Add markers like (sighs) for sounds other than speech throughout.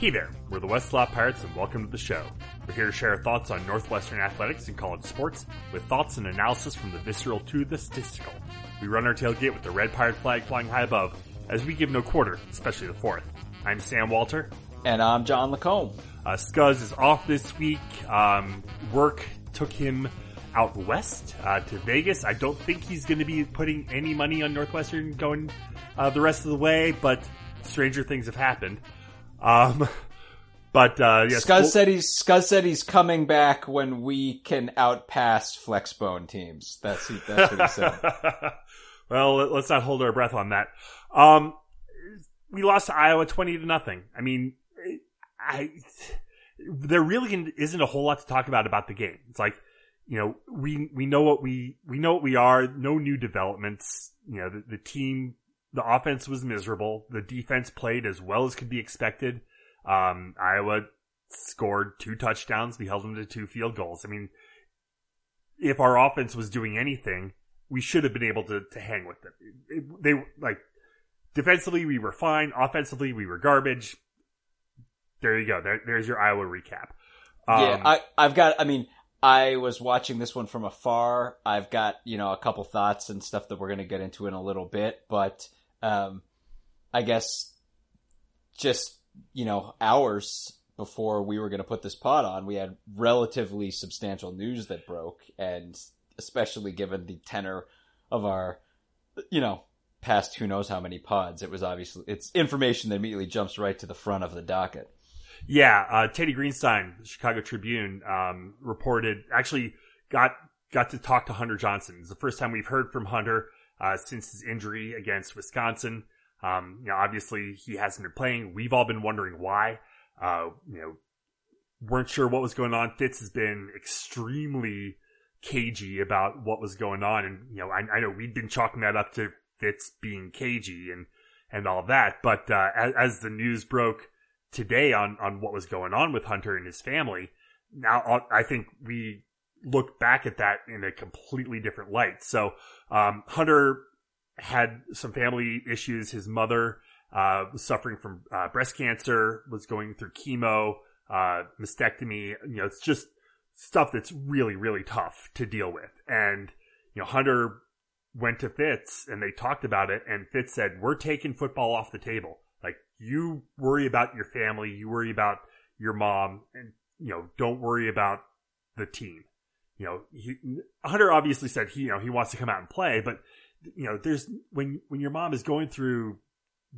Hey there, we're the Westlot Pirates and welcome to the show. We're here to share our thoughts on Northwestern athletics and college sports with thoughts and analysis from the visceral to the statistical. We run our tailgate with the red pirate flag flying high above as we give no quarter, especially the fourth. I'm Sam Walter. And I'm John Lacombe. Uh, Scuzz is off this week. Um, work took him out west uh, to Vegas. I don't think he's going to be putting any money on Northwestern going uh, the rest of the way, but stranger things have happened. Um, but uh, yes, Scuzz said he's Scuzz said he's coming back when we can outpass Flexbone teams. That's that's what he said. (laughs) well, let's not hold our breath on that. Um, we lost to Iowa twenty to nothing. I mean, I there really isn't a whole lot to talk about about the game. It's like you know we we know what we we know what we are. No new developments. You know the, the team the offense was miserable. The defense played as well as could be expected. Um, Iowa scored two touchdowns. We held them to two field goals. I mean, if our offense was doing anything, we should have been able to, to hang with them. It, they like defensively we were fine. Offensively we were garbage. There you go. There, there's your Iowa recap. Um, yeah, I, I've got. I mean, I was watching this one from afar. I've got you know a couple thoughts and stuff that we're going to get into in a little bit, but um, I guess just you know hours before we were going to put this pod on, we had relatively substantial news that broke, and especially given the tenor of our, you know, past who knows how many pods, it was obviously it's information that immediately jumps right to the front of the docket. Yeah, uh, Teddy Greenstein, Chicago Tribune, um, reported actually got got to talk to Hunter Johnson. It's the first time we've heard from Hunter uh, since his injury against Wisconsin. Um, you know, obviously he hasn't been playing. We've all been wondering why. Uh, you know, weren't sure what was going on. Fitz has been extremely cagey about what was going on, and you know, I, I know we'd been chalking that up to Fitz being cagey and and all that. But uh, as, as, the news broke today on on what was going on with Hunter and his family, now uh, I think we look back at that in a completely different light. So um, Hunter had some family issues. His mother uh, was suffering from uh, breast cancer, was going through chemo, uh, mastectomy. You know, it's just stuff that's really, really tough to deal with. And you know, Hunter went to Fitz and they talked about it, and Fitz said, "We're taking football off the table. Like you worry about your family, you worry about your mom, and you know, don't worry about the team." You know, he, Hunter obviously said he, you know, he wants to come out and play, but you know, there's when when your mom is going through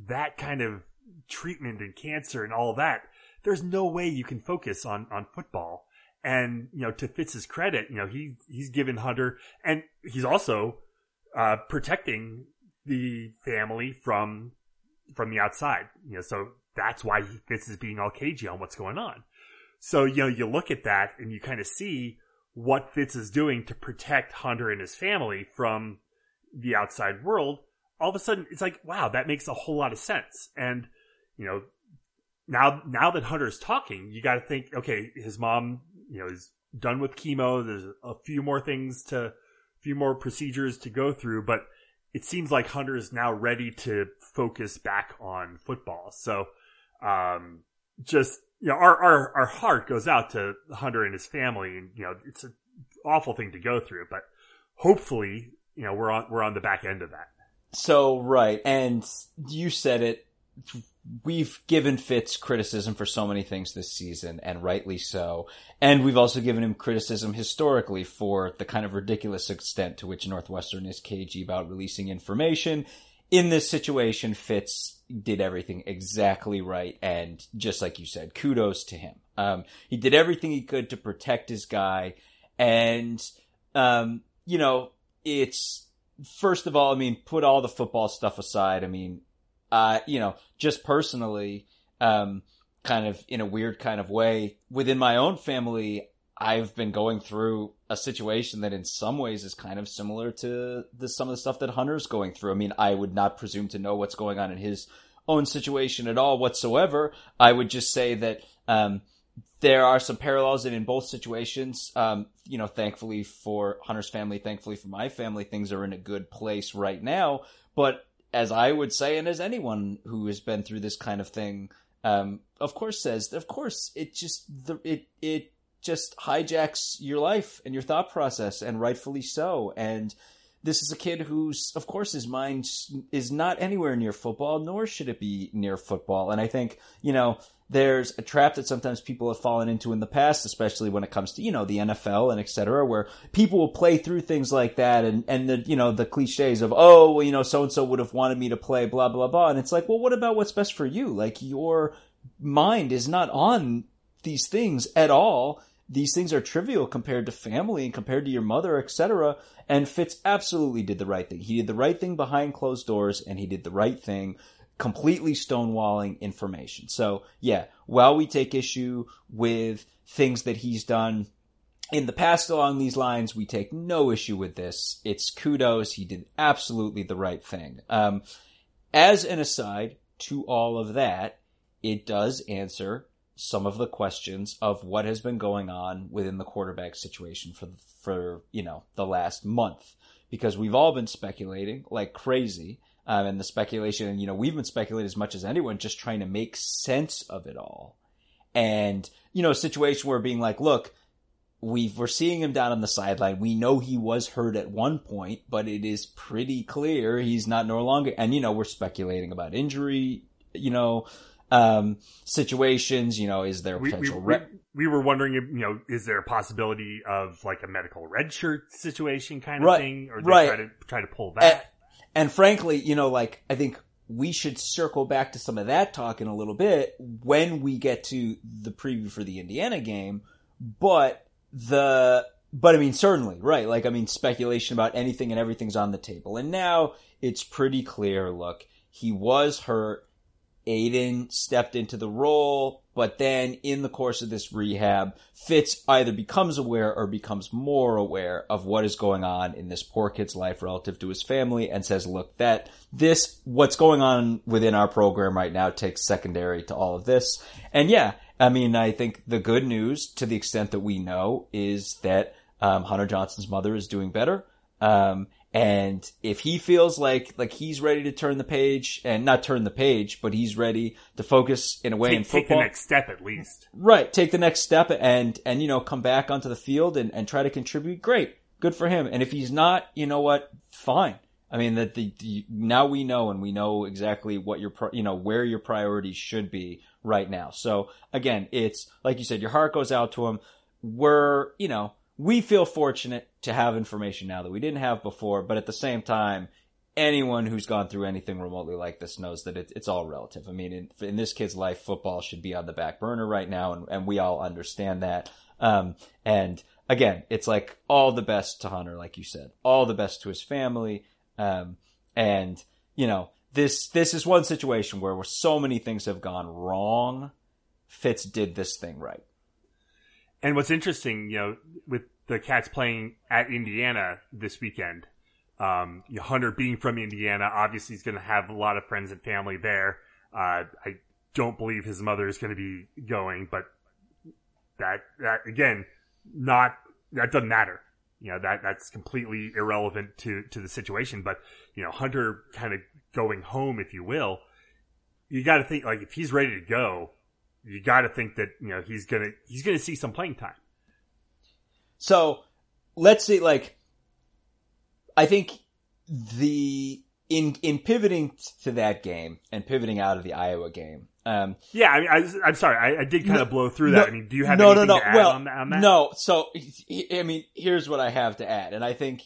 that kind of treatment and cancer and all that, there's no way you can focus on on football. And you know, to Fitz's credit, you know, he he's given Hunter, and he's also uh, protecting the family from from the outside. You know, so that's why Fitz is being all cagey on what's going on. So you know, you look at that and you kind of see what Fitz is doing to protect Hunter and his family from the outside world, all of a sudden it's like, wow, that makes a whole lot of sense. And, you know, now, now that Hunter's talking, you got to think, okay, his mom, you know, is done with chemo. There's a few more things to, a few more procedures to go through, but it seems like Hunter is now ready to focus back on football. So, um, just you know, our, our, our heart goes out to Hunter and his family, and you know, it's an awful thing to go through, but hopefully, you know, we're on we're on the back end of that. So right, and you said it. We've given Fitz criticism for so many things this season, and rightly so. And we've also given him criticism historically for the kind of ridiculous extent to which Northwestern is cagey about releasing information in this situation, Fitz did everything exactly right, and just like you said, kudos to him. Um, he did everything he could to protect his guy, and um, you know, it's first of all, I mean, put all the football stuff aside. I mean, uh, you know, just personally, um, kind of in a weird kind of way within my own family, I've been going through a situation that in some ways is kind of similar to the, some of the stuff that Hunter's going through. I mean, I would not presume to know what's going on in his own situation at all whatsoever. I would just say that, um, there are some parallels and in both situations, um, you know, thankfully for Hunter's family, thankfully for my family, things are in a good place right now. But as I would say, and as anyone who has been through this kind of thing, um, of course says, of course, it just the it it just hijacks your life and your thought process, and rightfully so. And this is a kid who's, of course, his mind is not anywhere near football, nor should it be near football. And I think, you know, there's a trap that sometimes people have fallen into in the past, especially when it comes to, you know, the NFL and et cetera, where people will play through things like that and, and the, you know, the cliches of, oh, well, you know, so and so would have wanted me to play, blah, blah, blah. And it's like, well, what about what's best for you? Like your mind is not on these things at all these things are trivial compared to family and compared to your mother, etc. And Fitz absolutely did the right thing. He did the right thing behind closed doors and he did the right thing completely stonewalling information. So yeah, while we take issue with things that he's done in the past along these lines, we take no issue with this. It's kudos. He did absolutely the right thing. Um, as an aside to all of that, it does answer some of the questions of what has been going on within the quarterback situation for for you know the last month. Because we've all been speculating like crazy um, and the speculation you know we've been speculating as much as anyone just trying to make sense of it all. And you know a situation where being like look we we're seeing him down on the sideline. We know he was hurt at one point but it is pretty clear he's not no longer and you know we're speculating about injury you know um, situations? You know, is there potential? We, we, re- we, were wondering, if, you know, is there a possibility of like a medical red shirt situation kind of right, thing, or right. try to try to pull that? And, and frankly, you know, like I think we should circle back to some of that talk in a little bit when we get to the preview for the Indiana game. But the but I mean, certainly, right? Like, I mean, speculation about anything and everything's on the table. And now it's pretty clear. Look, he was hurt. Aidan stepped into the role, but then in the course of this rehab, Fitz either becomes aware or becomes more aware of what is going on in this poor kid's life relative to his family and says, look, that this, what's going on within our program right now takes secondary to all of this. And yeah, I mean, I think the good news to the extent that we know is that um, Hunter Johnson's mother is doing better. Um, and if he feels like like he's ready to turn the page and not turn the page, but he's ready to focus in a way take, in football, take the next step at least. Right, take the next step and and you know come back onto the field and and try to contribute. Great, good for him. And if he's not, you know what? Fine. I mean that the, the now we know and we know exactly what your you know where your priorities should be right now. So again, it's like you said, your heart goes out to him. We're you know we feel fortunate to have information now that we didn't have before, but at the same time, anyone who's gone through anything remotely like this knows that it, it's all relative. I mean, in, in, this kid's life, football should be on the back burner right now, and, and we all understand that. Um, and again, it's like all the best to Hunter, like you said, all the best to his family. Um, and you know, this, this is one situation where, where so many things have gone wrong. Fitz did this thing right. And what's interesting, you know, with the Cats playing at Indiana this weekend, um, Hunter being from Indiana, obviously he's going to have a lot of friends and family there. Uh, I don't believe his mother is going to be going, but that, that again, not, that doesn't matter. You know, that, that's completely irrelevant to, to the situation. But, you know, Hunter kind of going home, if you will, you got to think, like, if he's ready to go, you got to think that you know he's gonna he's gonna see some playing time. So let's see, like I think the in in pivoting to that game and pivoting out of the Iowa game. Um, yeah, I mean, I, am sorry, I, I, did kind no, of blow through that. No, I mean, do you have no, no, no? well, on, on that? no. So, I mean, here's what I have to add, and I think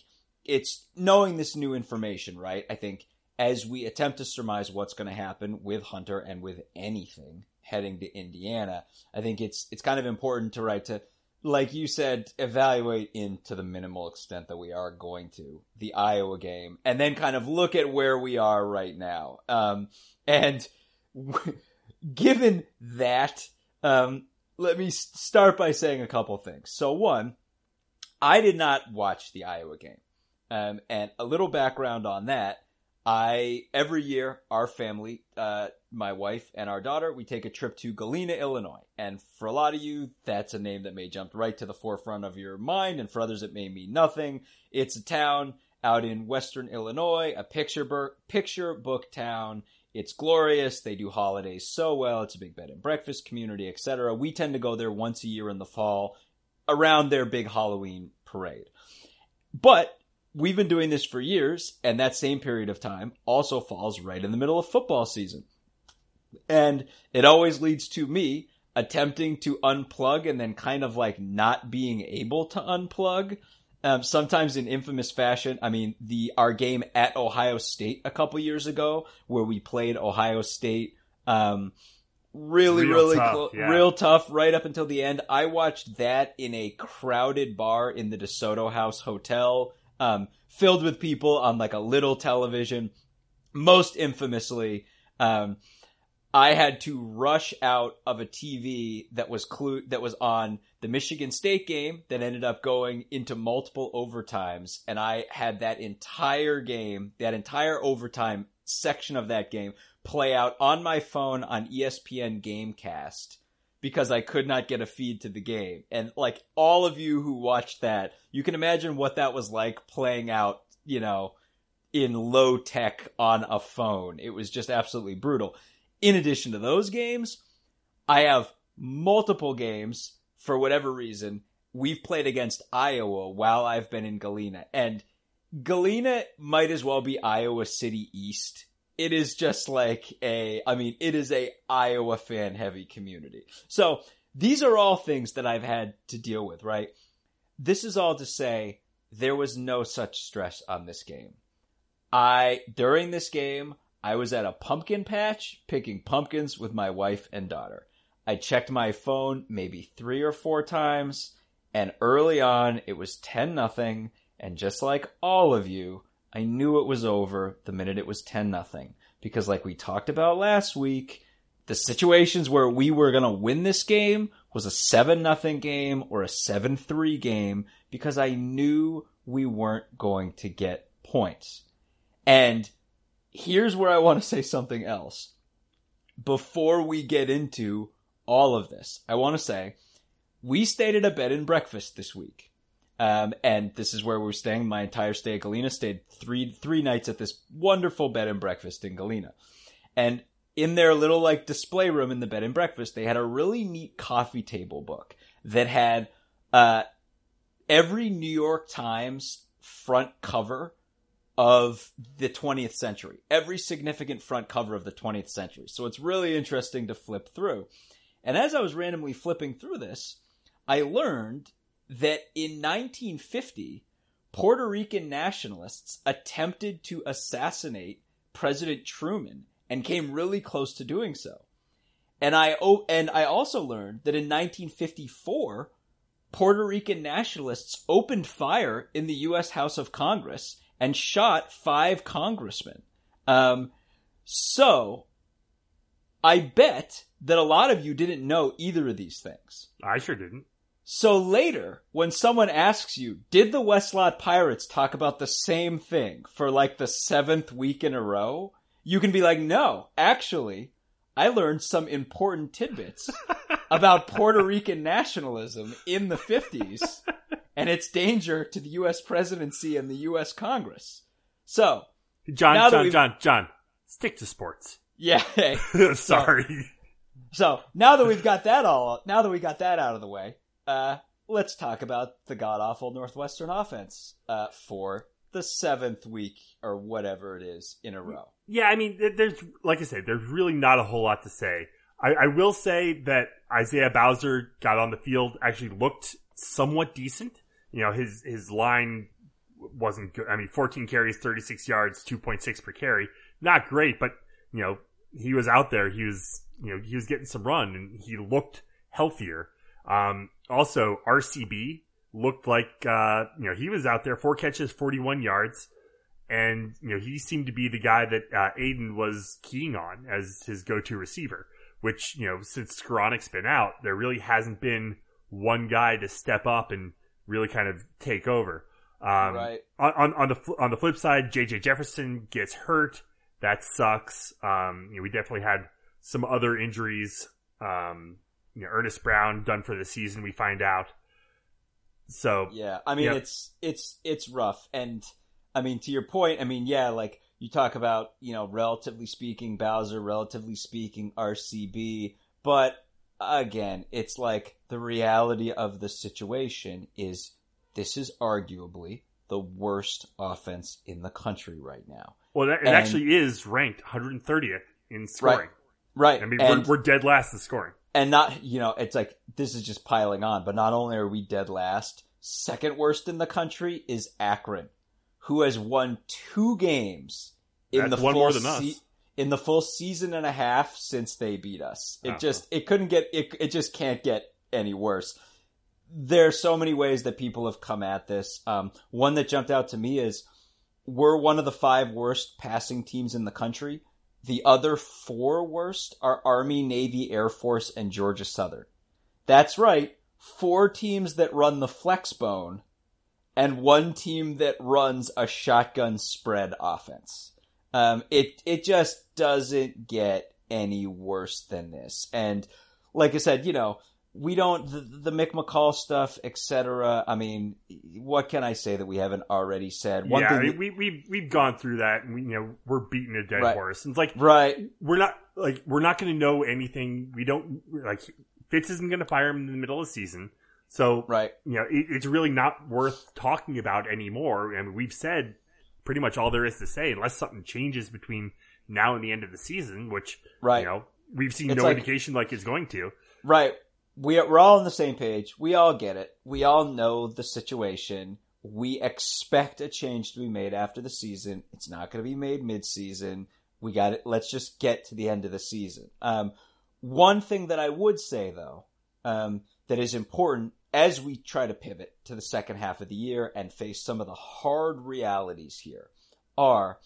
it's knowing this new information, right? I think as we attempt to surmise what's going to happen with Hunter and with anything heading to Indiana, I think it's it's kind of important to write to like you said, evaluate in to the minimal extent that we are going to the Iowa game, and then kind of look at where we are right now. Um, and w- (laughs) given that, um, let me start by saying a couple things. So one, I did not watch the Iowa game, um, and a little background on that. I every year our family, uh, my wife and our daughter, we take a trip to Galena, Illinois. And for a lot of you, that's a name that may jump right to the forefront of your mind, and for others, it may mean nothing. It's a town out in western Illinois, a picture book, picture book town. It's glorious. They do holidays so well. It's a big bed and breakfast community, etc. We tend to go there once a year in the fall around their big Halloween parade. But we've been doing this for years, and that same period of time also falls right in the middle of football season. And it always leads to me attempting to unplug and then kind of like not being able to unplug. Um, sometimes in infamous fashion. I mean, the our game at Ohio State a couple years ago, where we played Ohio State, um, really, Real really, tough, yeah. real tough, right up until the end. I watched that in a crowded bar in the DeSoto House Hotel, um, filled with people on like a little television. Most infamously, um, I had to rush out of a TV that was that was on the Michigan State game that ended up going into multiple overtimes, and I had that entire game, that entire overtime section of that game, play out on my phone on ESPN Gamecast because I could not get a feed to the game. And like all of you who watched that, you can imagine what that was like playing out, you know, in low tech on a phone. It was just absolutely brutal. In addition to those games, I have multiple games for whatever reason. We've played against Iowa while I've been in Galena and Galena might as well be Iowa City East. It is just like a, I mean, it is a Iowa fan heavy community. So these are all things that I've had to deal with, right? This is all to say there was no such stress on this game. I, during this game, I was at a pumpkin patch picking pumpkins with my wife and daughter. I checked my phone maybe three or four times and early on it was 10 nothing and just like all of you, I knew it was over the minute it was 10 nothing because like we talked about last week, the situations where we were going to win this game was a 7 nothing game or a 7-3 game because I knew we weren't going to get points. And here's where I want to say something else. Before we get into all of this, I want to say we stayed at a bed and breakfast this week. Um, and this is where we're staying. My entire stay at Galena stayed three three nights at this wonderful bed and breakfast in Galena. And in their little like display room in the bed and breakfast, they had a really neat coffee table book that had uh, every New York Times front cover of the 20th century, every significant front cover of the 20th century. So it's really interesting to flip through. And as I was randomly flipping through this, I learned that in 1950, Puerto Rican nationalists attempted to assassinate President Truman and came really close to doing so. And I and I also learned that in 1954, Puerto Rican nationalists opened fire in the U.S. House of Congress and shot five congressmen. Um, so I bet that a lot of you didn't know either of these things. I sure didn't. So later, when someone asks you, did the Westlot Pirates talk about the same thing for like the seventh week in a row? You can be like, no, actually, I learned some important tidbits (laughs) about Puerto Rican nationalism in the 50s (laughs) and its danger to the U.S. presidency and the U.S. Congress. So, John, John, John, John, stick to sports. yeah. (laughs) Sorry. So now that we've got that all, now that we got that out of the way, uh, let's talk about the god awful Northwestern offense uh, for the seventh week or whatever it is in a row. Yeah, I mean, there's, like I said, there's really not a whole lot to say. I, I will say that Isaiah Bowser got on the field, actually looked somewhat decent. You know, his, his line wasn't good. I mean, 14 carries, 36 yards, 2.6 per carry. Not great, but, you know, he was out there. He was, you know, he was getting some run and he looked healthier. Um, also, RCB looked like, uh, you know, he was out there, four catches, 41 yards and you know he seemed to be the guy that uh, Aidan was keying on as his go-to receiver. Which you know since Skowronek's been out, there really hasn't been one guy to step up and really kind of take over. Um, Right. On, on on the on the flip side, JJ Jefferson gets hurt. That sucks. Um, you know we definitely had some other injuries. Um, you know Earnest Brown done for the season. We find out. So Yeah, I mean Yep. it's it's it's rough, and I mean to your point, I mean yeah, like you talk about, you know, relatively speaking, Bowser, relatively speaking, RCB. But again, it's like the reality of the situation is this is arguably the worst offense in the country right now. Well, that, it And- actually is ranked 130th in scoring. Right. I mean, and, we're, we're dead last in scoring. and not, you know, it's like this is just piling on, but not only are we dead last, second worst in the country is Akron, who has won two games in That's the one full more than us. se- in the full season and a half since they beat us. It Uh-huh. just it couldn't get it it just can't get any worse. There's so many ways that people have come at this. Um, one that jumped out to me is we're one of the five worst passing teams in the country. The other four worst are Army, Navy, Air Force, and Georgia Southern. That's right, four teams that run the flex bone, and one team that runs a shotgun spread offense. Um, it it just doesn't get any worse than this. And like I said, you know, we don't the, the Mick McCall stuff, etc. I mean, what can I say that we haven't already said? One yeah, thing, I we we've we've gone through that, and we you know we're beating a dead Right. horse. And it's like right? we're not like we're not going to know anything. We don't like Fitz isn't going to fire him in the middle of the season, so Right. you know it, it's really not worth talking about anymore. And we've said pretty much all there is to say, unless something changes between now and the end of the season, which Right. you know we've seen It's no like- indication like it's going to. Right. We we're all on the same page. We all get it. We all know the situation. We expect a change to be made after the season. It's not going to be made mid-season. We got it. Let's just get to the end of the season. Um, one thing that I would say though, um, that is important as we try to pivot to the second half of the year and face some of the hard realities here are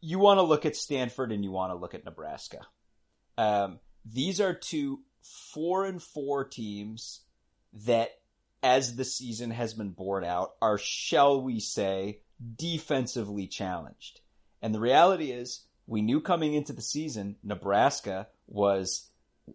you want to look at Stanford and you want to look at Nebraska. Um, these are two four and four teams that, as the season has been borne out, are, shall we say, defensively challenged. And the reality is, we knew coming into the season, Nebraska was,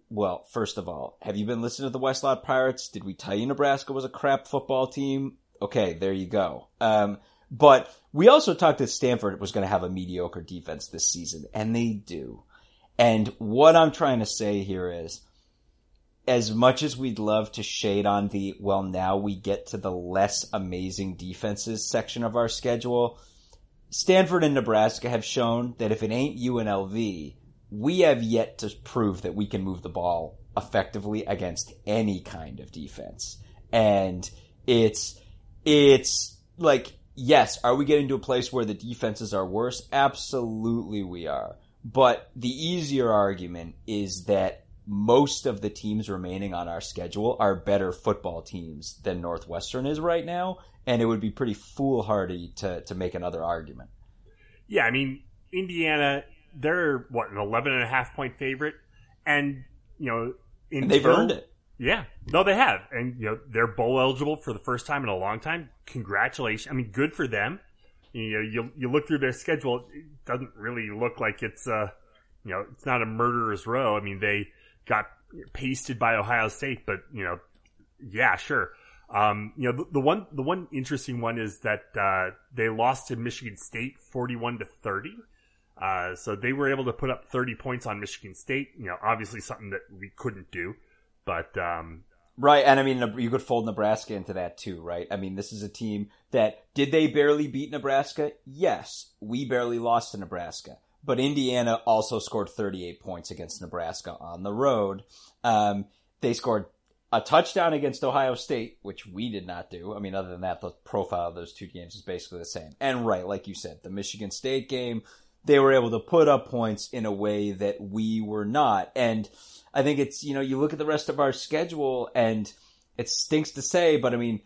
well, first of all, have you been listening to the Westlot Pirates? Did we tell you Nebraska was a crap football team? Okay, there you go. Um, but we also talked that Stanford was going to have a mediocre defense this season, and they do. And what I'm trying to say here is, as much as we'd love to shade on the, well, now we get to the less amazing defenses section of our schedule, Stanford and Nebraska have shown that if it ain't UNLV, we have yet to prove that we can move the ball effectively against any kind of defense. And it's, it's like, yes, are we getting to a place where the defenses are worse? Absolutely we are. But the easier argument is that most of the teams remaining on our schedule are better football teams than Northwestern is right now, and it would be pretty foolhardy to, to make another argument. Yeah, I mean, Indiana, they're what an 11 and a half point favorite, and you know, they've earned it. Yeah, no, they have, and you know, they're bowl eligible for the first time in a long time. Congratulations! I mean, good for them. You know, you you look through their schedule, it doesn't really look like it's uh, you know, it's not a murderer's row. I mean, they got pasted by Ohio State, but you know, yeah, sure. Um, you know, the, the one the one interesting one is that uh, they lost to Michigan State forty-one to thirty. Uh, so they were able to put up 30 points on Michigan State. You know, obviously something that we couldn't do. But um, Right, and I mean, you could fold Nebraska into that too, right? I mean, this is a team that did they barely beat Nebraska? Yes, we barely lost to Nebraska, but Indiana also scored 38 points against Nebraska on the road. Um, they scored a touchdown against Ohio State, which we did not do. I mean, other than that, the profile of those two games is basically the same. And right, like you said, the Michigan State game, they were able to put up points in a way that we were not. And I think it's, you know, you look at the rest of our schedule and it stinks to say, but I mean,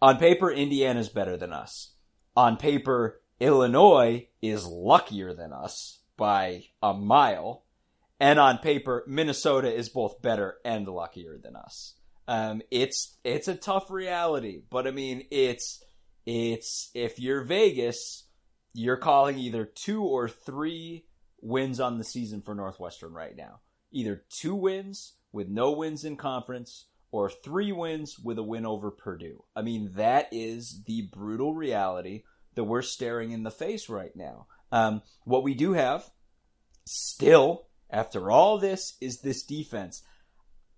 on paper, Indiana's better than us. On paper, Illinois is luckier than us by a mile. And on paper, Minnesota is both better and luckier than us. Um, it's, it's a tough reality, but I mean, it's, it's, if you're Vegas, you're calling either two or three wins on the season for Northwestern right now. Either two wins with no wins in conference or three wins with a win over Purdue. I mean, that is the brutal reality that we're staring in the face right now. Um, what we do have, still, after all this, is this defense.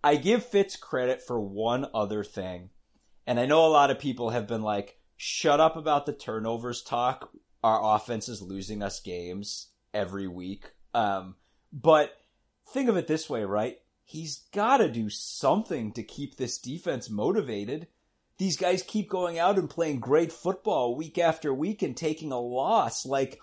I give Fitz credit for one other thing. And I know a lot of people have been like, shut up about the turnovers talk. Our offense is losing us games every week. Um, but think of it this way, right? He's got to do something to keep this defense motivated. These guys keep going out and playing great football week after week and taking a loss. Like,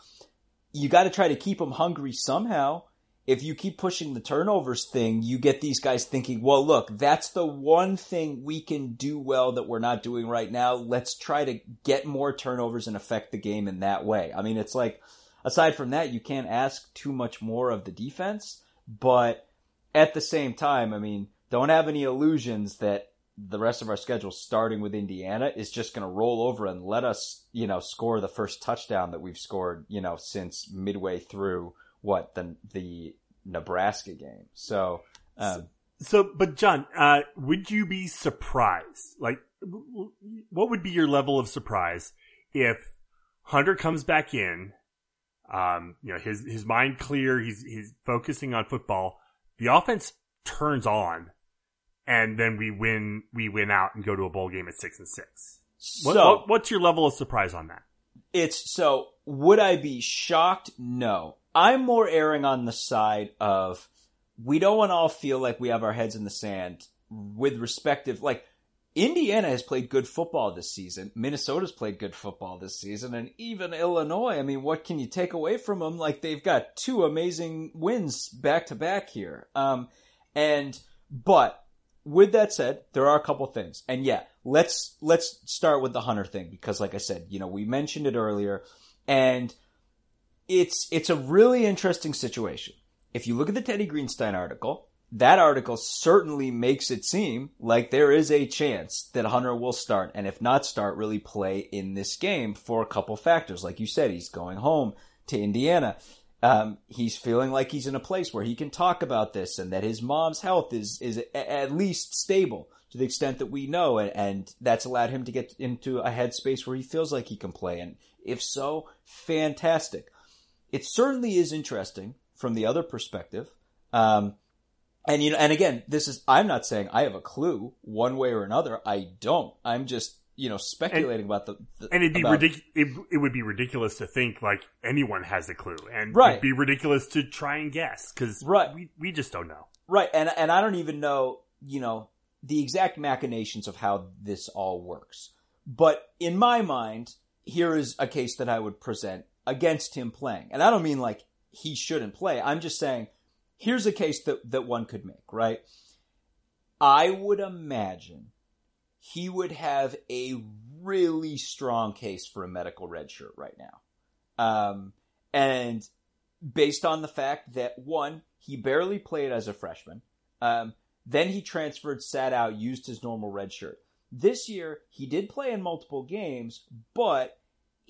you got to try to keep them hungry somehow. If you keep pushing the turnovers thing, you get these guys thinking, well, look, that's the one thing we can do well that we're not doing right now. Let's try to get more turnovers and affect the game in that way. I mean, it's like, aside from that, you can't ask too much more of the defense, but at the same time, I mean, don't have any illusions that the rest of our schedule, starting with Indiana, is just going to roll over and let us, you know, score the first touchdown that we've scored, you know, since midway through what the the Nebraska game. So, um, so, but John, uh, would you be surprised? Like, what would be your level of surprise if Hunter comes back in? Um, you know, his his mind clear. He's he's focusing on football. The offense turns on and then we win we win out and go to a bowl game at six and six. What, so what, what's your level of surprise on that? it's so would I be shocked? No. I'm more erring on the side of we don't want to all feel like we have our heads in the sand with respective like Indiana has played good football this season. Minnesota's played good football this season, and even Illinois. I mean, what can you take away from them? Like they've got two amazing wins back to back here. Um, and but with that said, there are a couple things, and yeah, let's let's start with the Hunter thing because, like I said, you know, we mentioned it earlier, and it's it's a really interesting situation. If you look at the Teddy Greenstein article, that article certainly makes it seem like there is a chance that Hunter will start, and if not start, really play in this game for a couple factors. Like you said, he's going home to Indiana. Um, he's feeling like he's in a place where he can talk about this and that his mom's health is, is at least stable to the extent that we know. And, and that's allowed him to get into a headspace where he feels like he can play. And if so, fantastic. It certainly is interesting from the other perspective. Um, and you know, and again, this is, I'm not saying I have a clue one way or another. I don't. I'm just you know speculating about the, the And it'd be about- ridic- it, it would be ridiculous to think like anyone has a clue, and Right. it'd be ridiculous to try and guess because Right. we we just don't know. Right, and and I don't even know, you know, the exact machinations of how this all works. But in my mind, here is a case that I would present against him playing. And I don't mean like he shouldn't play. I'm just saying here's a case that that one could make, right? I would imagine he would have a really strong case for a medical red shirt right now. Um, and based on the fact that one, he barely played as a freshman. Um, then he transferred, sat out, used his normal red shirt. This year, he did play in multiple games, but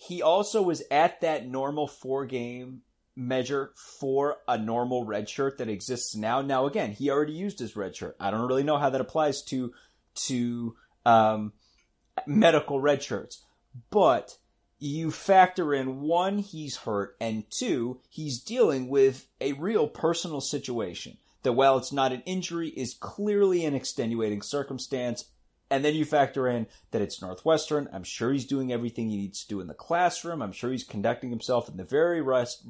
he also was at that normal four game measure for a normal red shirt that exists now. Now, again, he already used his red shirt. I don't really know how that applies to, to, um, medical red shirts, but you factor in one, he's hurt, and two, he's dealing with a real personal situation that while it's not an injury is clearly an extenuating circumstance. And then you factor in that it's Northwestern. I'm sure he's doing everything he needs to do in the classroom. I'm sure he's conducting himself in the very rest,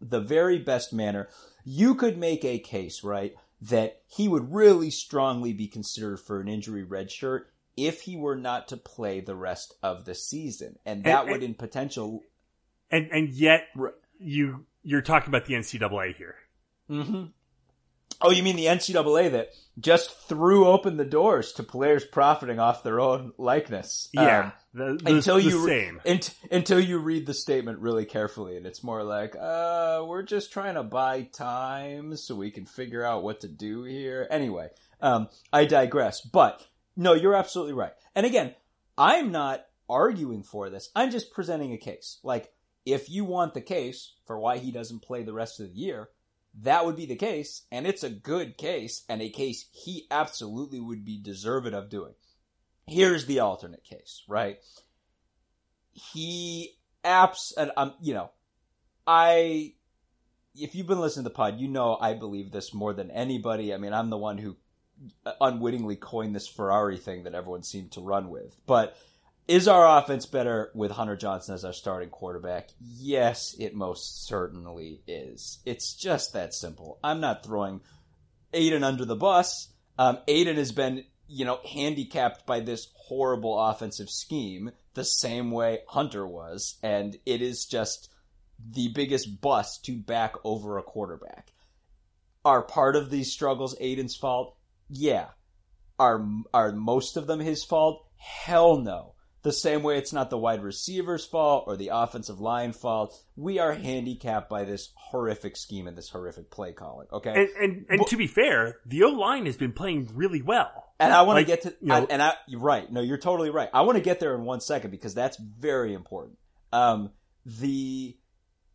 the very best manner. You could make a case, right, that he would really strongly be considered for an injury red shirt if he were not to play the rest of the season. And that And- would in potential And and yet you you're talking about the NCAA here. Mm-hmm. Oh, you mean the NCAA that just threw open the doors to players profiting off their own likeness? Yeah, Um, the, the, until the you same. until you read the statement really carefully, and it's more like, uh, we're just trying to buy time so we can figure out what to do here. Anyway, um, I digress. But no, you're absolutely right. And again, I'm not arguing for this. I'm just presenting a case. Like, if you want the case for why he doesn't play the rest of the year, that would be the case, and it's a good case, and a case he absolutely would be deserving of doing. Here's the alternate case, right? He apps, and I'm, um, you know, I, if you've been listening to the pod, you know I believe this more than anybody. I mean, I'm the one who unwittingly coined this Ferrari thing that everyone seemed to run with. But is our offense better with Hunter Johnson as our starting quarterback? Yes, it most certainly is. It's just that simple. I'm not throwing Aidan under the bus. Um, Aidan has been, you know, handicapped by this horrible offensive scheme the same way Hunter was, and it is just the biggest bust to back over a quarterback. Are part of these struggles Aidan's fault? Yeah. Are are most of them his fault? Hell no. The same way it's not the wide receiver's fault or the offensive line fault. We are handicapped by this horrific scheme and this horrific play calling. Okay. And and, and to be fair, the O line has been playing really well. And I want like, to get to you know, I, and I you're right. No, you're totally right. I want to get there in one second because that's very important. Um the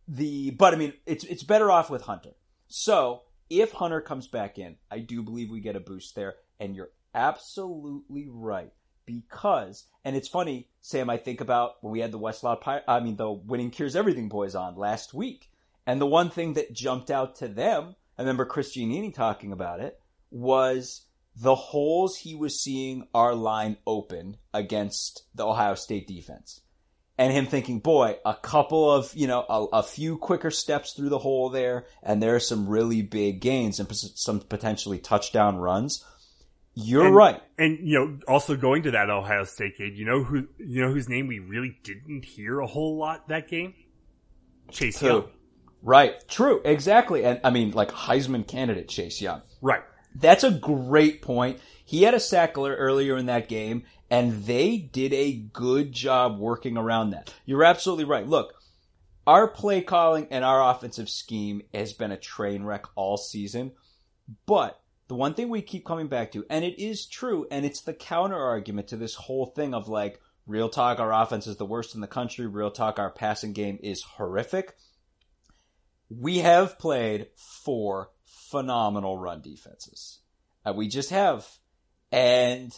the but I mean it's it's better off with Hunter. So if Hunter comes back in, I do believe we get a boost there. And you're absolutely right. Because, and it's funny, Sam, I think about when we had the Westlaw, Pir- I mean, the Winning Cures Everything boys on last week. And the one thing that jumped out to them, I remember Chris Giannini talking about it, was the holes he was seeing our line open against the Ohio State defense and him thinking, boy, a couple of, you know, a, a, few quicker steps through the hole there, and there are some really big gains and some potentially touchdown runs. You're and, right. And, you know, also going to that Ohio State game, you know who, you know whose name we really didn't hear a whole lot that game? Chase Young. Right. True. Exactly. And I mean, like Heisman candidate Chase Young. Right. That's a great point. He had a sack earlier in that game and they did a good job working around that. You're absolutely right. Look, our play calling and our offensive scheme has been a train wreck all season. But the one thing we keep coming back to, and it is true, and it's the counter argument to this whole thing of like, real talk, our offense is the worst in the country. Real talk, our passing game is horrific. We have played four phenomenal run defenses. Uh, we just have. And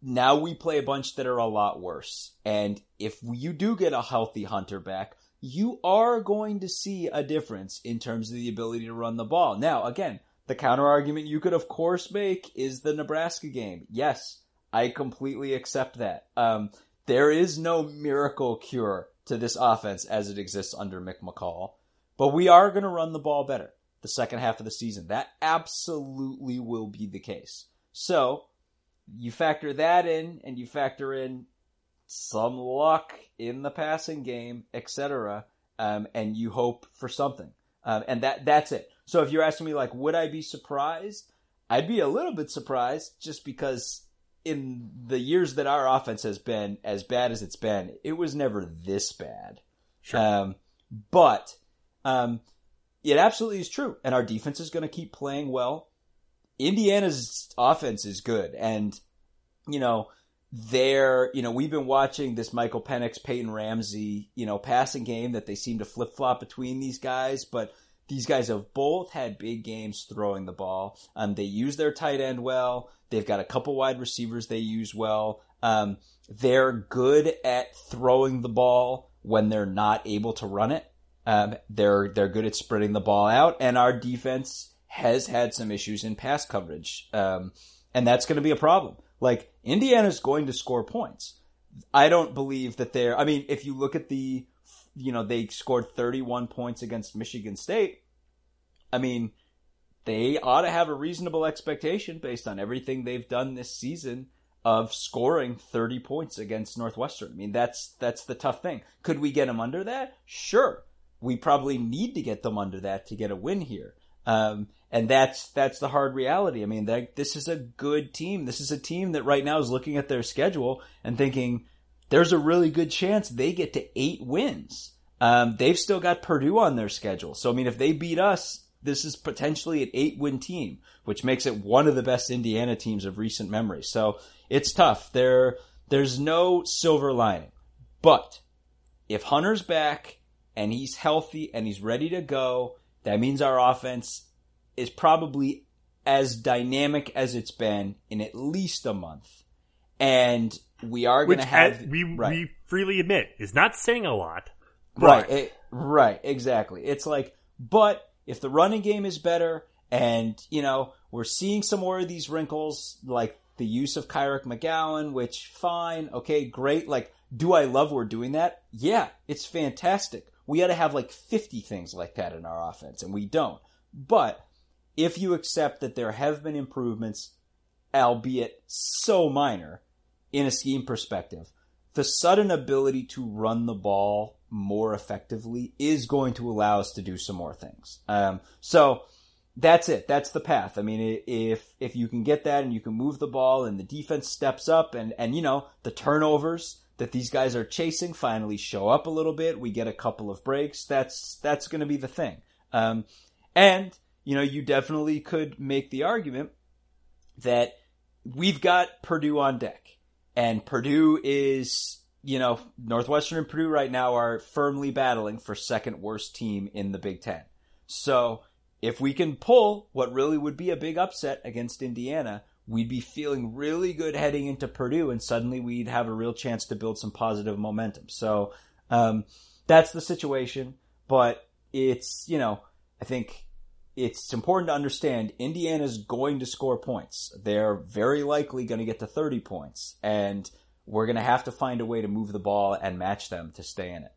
now we play a bunch that are a lot worse. And if you do get a healthy Hunter back, you are going to see a difference in terms of the ability to run the ball. Now, again, the counter argument you could of course make is the Nebraska game. Yes, I completely accept that. Um, there is no miracle cure to this offense as it exists under Mick McCall, but we are going to run the ball better the second half of the season. That absolutely will be the case. So, you factor that in and you factor in some luck in the passing game, etc., um, and you hope for something. Um, and that that's it. So if you're asking me like, would I be surprised? I'd be a little bit surprised just because in the years that our offense has been as bad as it's been, it was never this bad. Sure. Um, but um, it absolutely is true, and our defense is going to keep playing well. Indiana's offense is good, and you know they're you know we've been watching this Michael Penix, Peyton Ramsey, you know passing game that they seem to flip flop between these guys, but these guys have both had big games throwing the ball. Um, they use their tight end well. They've got a couple wide receivers they use well. Um, they're good at throwing the ball when they're not able to run it. Um, they're they're good at spreading the ball out, and our defense has had some issues in pass coverage. Um, and that's going to be a problem. Like, Indiana's going to score points. I don't believe that they're, I mean, if you look at the, you know, they scored 31 points against Michigan State. I mean, they ought to have a reasonable expectation based on everything they've done this season of scoring 30 points against Northwestern. I mean, that's that's the tough thing. Could we get them under that? Sure. We probably need to get them under that to get a win here. Um, and that's that's the hard reality. I mean, this is a good team. This is a team that right now is looking at their schedule and thinking there's a really good chance they get to eight wins. Um, they've still got Purdue on their schedule, so I mean, if they beat us, this is potentially an eight-win team, which makes it one of the best Indiana teams of recent memory. So it's tough. There, there's no silver lining, but if Hunter's back and he's healthy and he's ready to go that means our offense is probably as dynamic as it's been in at least a month. And we are going to have we right. we freely admit is not saying a lot. Right. It, Right, exactly. It's like, but if the running game is better and, you know, we're seeing some more of these wrinkles, like the use of Kyric McGowan, which fine, okay, great. Like, do I love we're doing that? Yeah, it's fantastic. We ought to have like 50 things like that in our offense, and we don't. But if you accept that there have been improvements, albeit so minor, in a scheme perspective, the sudden ability to run the ball more effectively is going to allow us to do some more things. Um, so that's it. That's the path. I mean, if if you can get that and you can move the ball and the defense steps up and and you know the turnovers that these guys are chasing finally show up a little bit, we get a couple of breaks. That's that's going to be the thing. Um, and you know, you definitely could make the argument that we've got Purdue on deck, and Purdue is you know Northwestern and Purdue right now are firmly battling for second worst team in the Big Ten. So if we can pull what really would be a big upset against Indiana, we'd be feeling really good heading into Purdue, and suddenly we'd have a real chance to build some positive momentum. So um, that's the situation. But it's you know I think it's important to understand Indiana's going to score points. They're very likely going to get to 30 points, and we're going to have to find a way to move the ball and match them to stay in it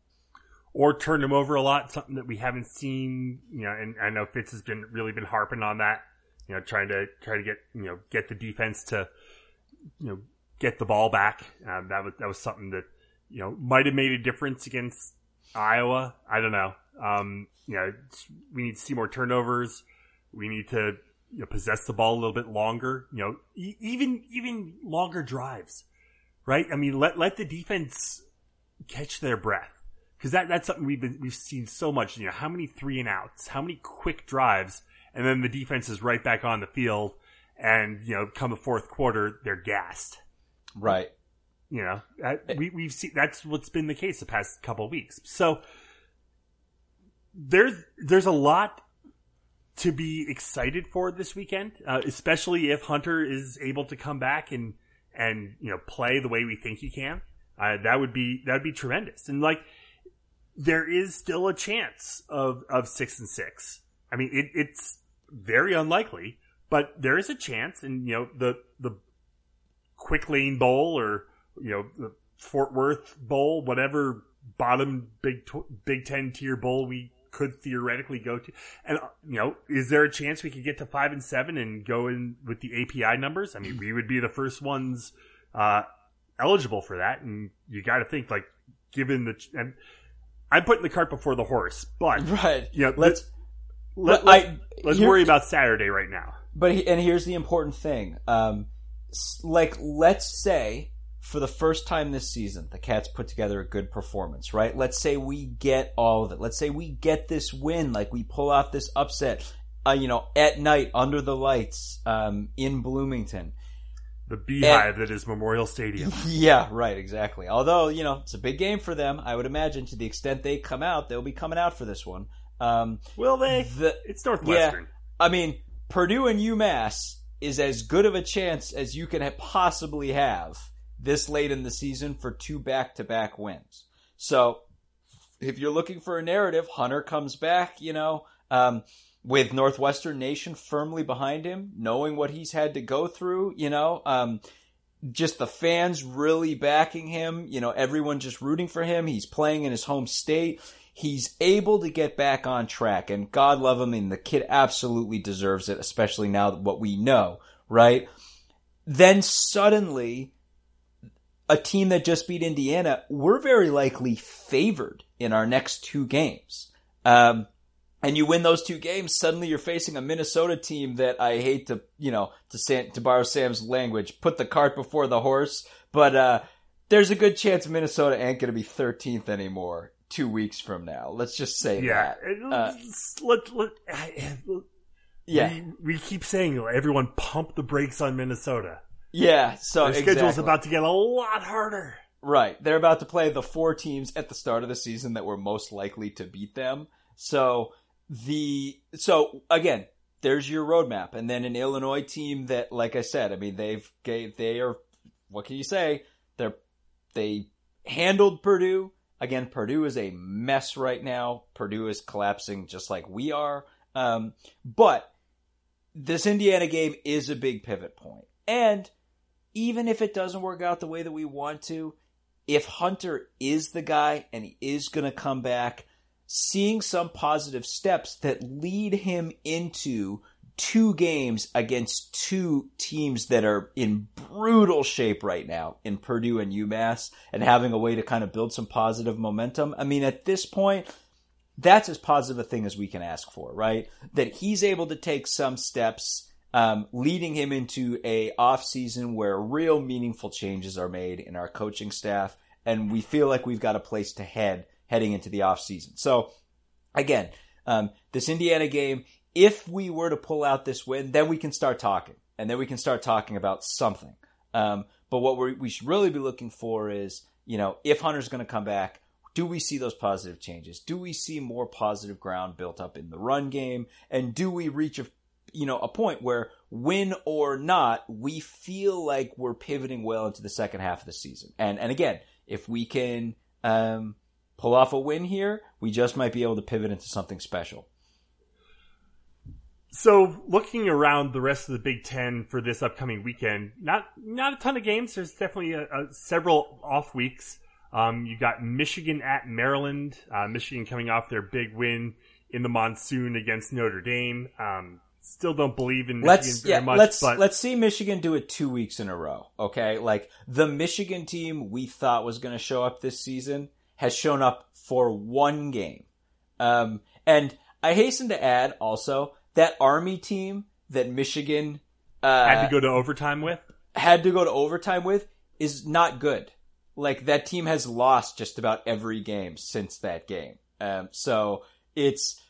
or turn them over a lot, something that we haven't seen. You know, and I know Fitz has been really been harping on that. You know, trying to try to get you know get the defense to you know get the ball back. Um, that was that was something that you know might have made a difference against Iowa. I don't know. Um, you know, we need to see more turnovers. We need to you know, possess the ball a little bit longer. You know, e- even even longer drives, right? I mean, let let the defense catch their breath because that that's something we've been we've seen so much. You know, how many three and outs, how many quick drives, and then the defense is right back on the field, and you know, come the fourth quarter, they're gassed. Right. You know, we we've seen that's what's been the case the past couple of weeks. So there's there's a lot to be excited for this weekend, uh, especially if Hunter is able to come back and and you know play the way we think he can. Uh, that would be that would be tremendous. And like there is still a chance of of six and six. I mean, it, it's very unlikely, but there is a chance. And you know, the the Quick Lane Bowl or you know the Fort Worth Bowl, whatever bottom Big Big Ten tier bowl we could theoretically go to. And you know, is there a chance we could get to five and seven and go in with the APR numbers? I mean, we would be the first ones uh, eligible for that, and you got to think like given the and I'm putting the cart before the horse, but right. You know, let's let, let, I, let's worry about Saturday right now. But and here's the important thing. Um, like let's say for the first time this season, the Cats put together a good performance, right? Let's say we get all of it. Let's say we get this win, like we pull off this upset, uh, you know, at night under the lights um, in Bloomington the beehive and, that is Memorial Stadium. (laughs) Yeah, right, exactly. Although, you know, it's a big game for them. I would imagine to the extent they come out, they'll be coming out for this one. Um, Will they? The, it's Northwestern. Yeah, I mean, Purdue and UMass is as good of a chance as you can possibly have this late in the season for two back-to-back wins. So, if you're looking for a narrative, Hunter comes back, you know, um, with Northwestern Nation firmly behind him, knowing what he's had to go through, you know, um, just the fans really backing him, you know, everyone just rooting for him. He's playing in his home state. He's able to get back on track, and God love him, and the kid absolutely deserves it, especially now what we know, right? Then suddenly, a team that just beat Indiana, we're very likely favored in our next two games. Um, and you win those two games, suddenly you're facing a Minnesota team that I hate to, you know, to Sam, to borrow Sam's language, put the cart before the horse. But uh, there's a good chance Minnesota ain't going to be 13th anymore two weeks from now. Let's just say yeah. that. Uh, let, let, yeah, we, we, keep saying everyone pump the brakes on Minnesota. Yeah, so their schedule's exactly. about to get a lot harder. Right, they're about to play the four teams at the start of the season that were most likely to beat them. So the so again, there's your roadmap, and then an Illinois team that, like I said, I mean they've gave they are what can you say? They're they handled Purdue Again, Purdue is a mess right now. Purdue is collapsing just like we are. Um, but this Indiana game is a big pivot. And even if it doesn't work out the way that we want to, if Hunter is the guy and he is going to come back, seeing some positive steps that lead him into two games against two teams that are in brutal shape right now in Purdue and UMass and having a way to kind of build some positive momentum. I mean, at this point, that's as positive a thing as we can ask for, right? That he's able to take some steps, um, leading him into a off season where real meaningful changes are made in our coaching staff, and we feel like we've got a place to head heading into the off season. So, again, um, this Indiana game, if we were to pull out this win, then we can start talking, and then we can start talking about something. Um, but what we should really be looking for is, you know, if Hunter's going to come back do we see those positive changes? Do we see more positive ground built up in the run game? And do we reach a you know a point where win or not, we feel like we're pivoting well into the second half of the season. And and again, if we can um, pull off a win here, we just might be able to pivot into something special. So, looking around the rest of the Big Ten for this upcoming weekend, not not a ton of games. There's definitely a, a, several off weeks. Um, you got Michigan at Maryland. Uh, Michigan coming off their big win in the monsoon against Notre Dame. Um, still don't believe in Michigan let's, very yeah, much. Let's but... let's see Michigan do it two weeks in a row. Okay, like the Michigan team we thought was going to show up this season has shown up for one game. Um, and I hasten to add also that Army team that Michigan uh, had to go to overtime with had to go to overtime with is not good like that team has lost just about every game since that game. Um, so it's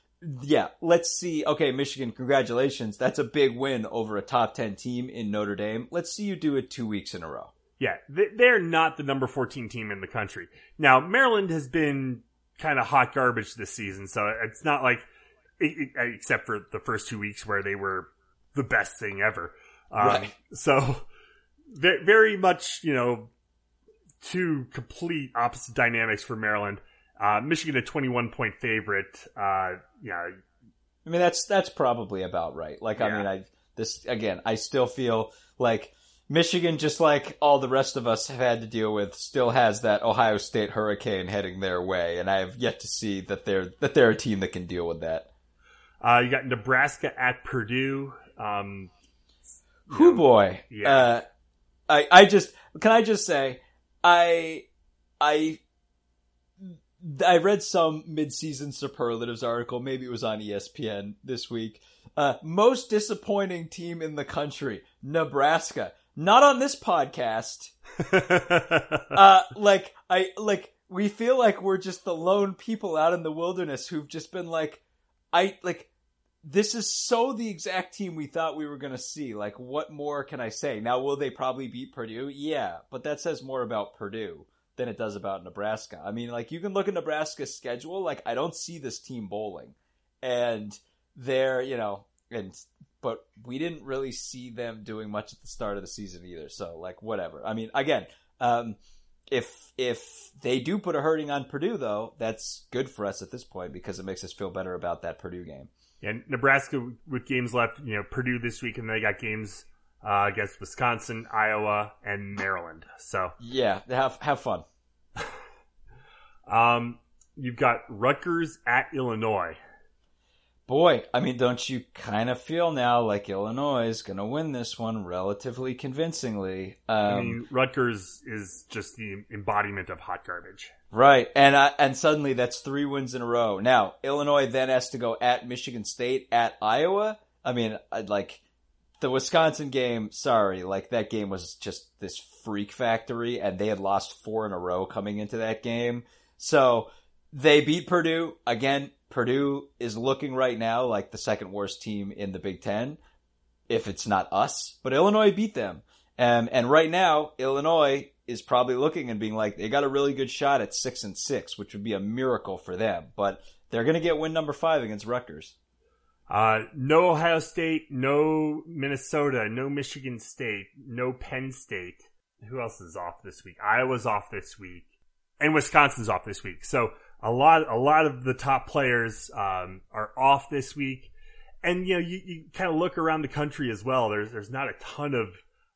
yeah. Let's see. Okay, Michigan, congratulations. That's a big win over a top ten team in Notre Dame. Let's see you do it two weeks in a row. Yeah, they're not the number 14 team in the country. Now, Maryland has been kind of hot garbage this season, so it's not like, except for the first two weeks where they were the best thing ever. Um. So, very much, you know, two complete opposite dynamics for Maryland. Uh, Michigan a 21 point favorite. Uh, yeah. I mean, that's, that's probably about right. Like, yeah. I mean, I, this, again, I still feel like Michigan, just like all the rest of us have had to deal with, still has that Ohio State hurricane heading their way. And I have yet to see that they're, that they're a team that can deal with that. Uh, you got Nebraska at Purdue. Um, Who boy. Yeah. Uh, I, I just, can I just say, I I I read some mid-season superlatives article. Maybe it was on ESPN this week. Uh, most disappointing team in the country, Nebraska. Not on this podcast. (laughs) uh, like I like we feel like we're just the lone people out in the wilderness who've just been like, I like this is so the exact team we thought we were going to see. Like, what more can I say? Now, will they probably beat Purdue? Yeah, but that says more about Purdue than it does about Nebraska. I mean, like, you can look at Nebraska's schedule. Like, I don't see this team bowling. And they're, you know, and, but we didn't really see them doing much at the start of the season either. So, like, whatever. I mean, again, um, if if they do put a hurting on Purdue, though, that's good for us at this point because it makes us feel better about that Purdue game. And Nebraska with games left, you know, Purdue this week, and they got games uh, against Wisconsin, Iowa, and Maryland. So yeah, have have fun. (laughs) um, you've got Rutgers at Illinois. Boy, I mean, don't you kind of feel now like Illinois is going to win this one relatively convincingly? Um, I mean, Rutgers is just the embodiment of hot garbage. Right, and uh, and suddenly that's three wins in a row. Now Illinois then has to go at Michigan State, at Iowa. I mean, I'd like the Wisconsin game. Sorry, like that game was just this freak factory, and they had lost four in a row coming into that game. So they beat Purdue again. Purdue is looking right now like the second worst team in the Big Ten, if it's not us. But Illinois beat them. Um, and right now, Illinois is probably looking and being like, they got a really good shot at six and six, which would be a miracle for them. But they're going to get win number five against Rutgers. Uh, no Ohio State, no Minnesota, no Michigan State, no Penn State. Who else is off this week? Iowa's off this week. and Wisconsin's off this week. So a lot, a lot of the top players um, are off this week, and you know, you, you kind of look around the country as well. There's there's not a ton of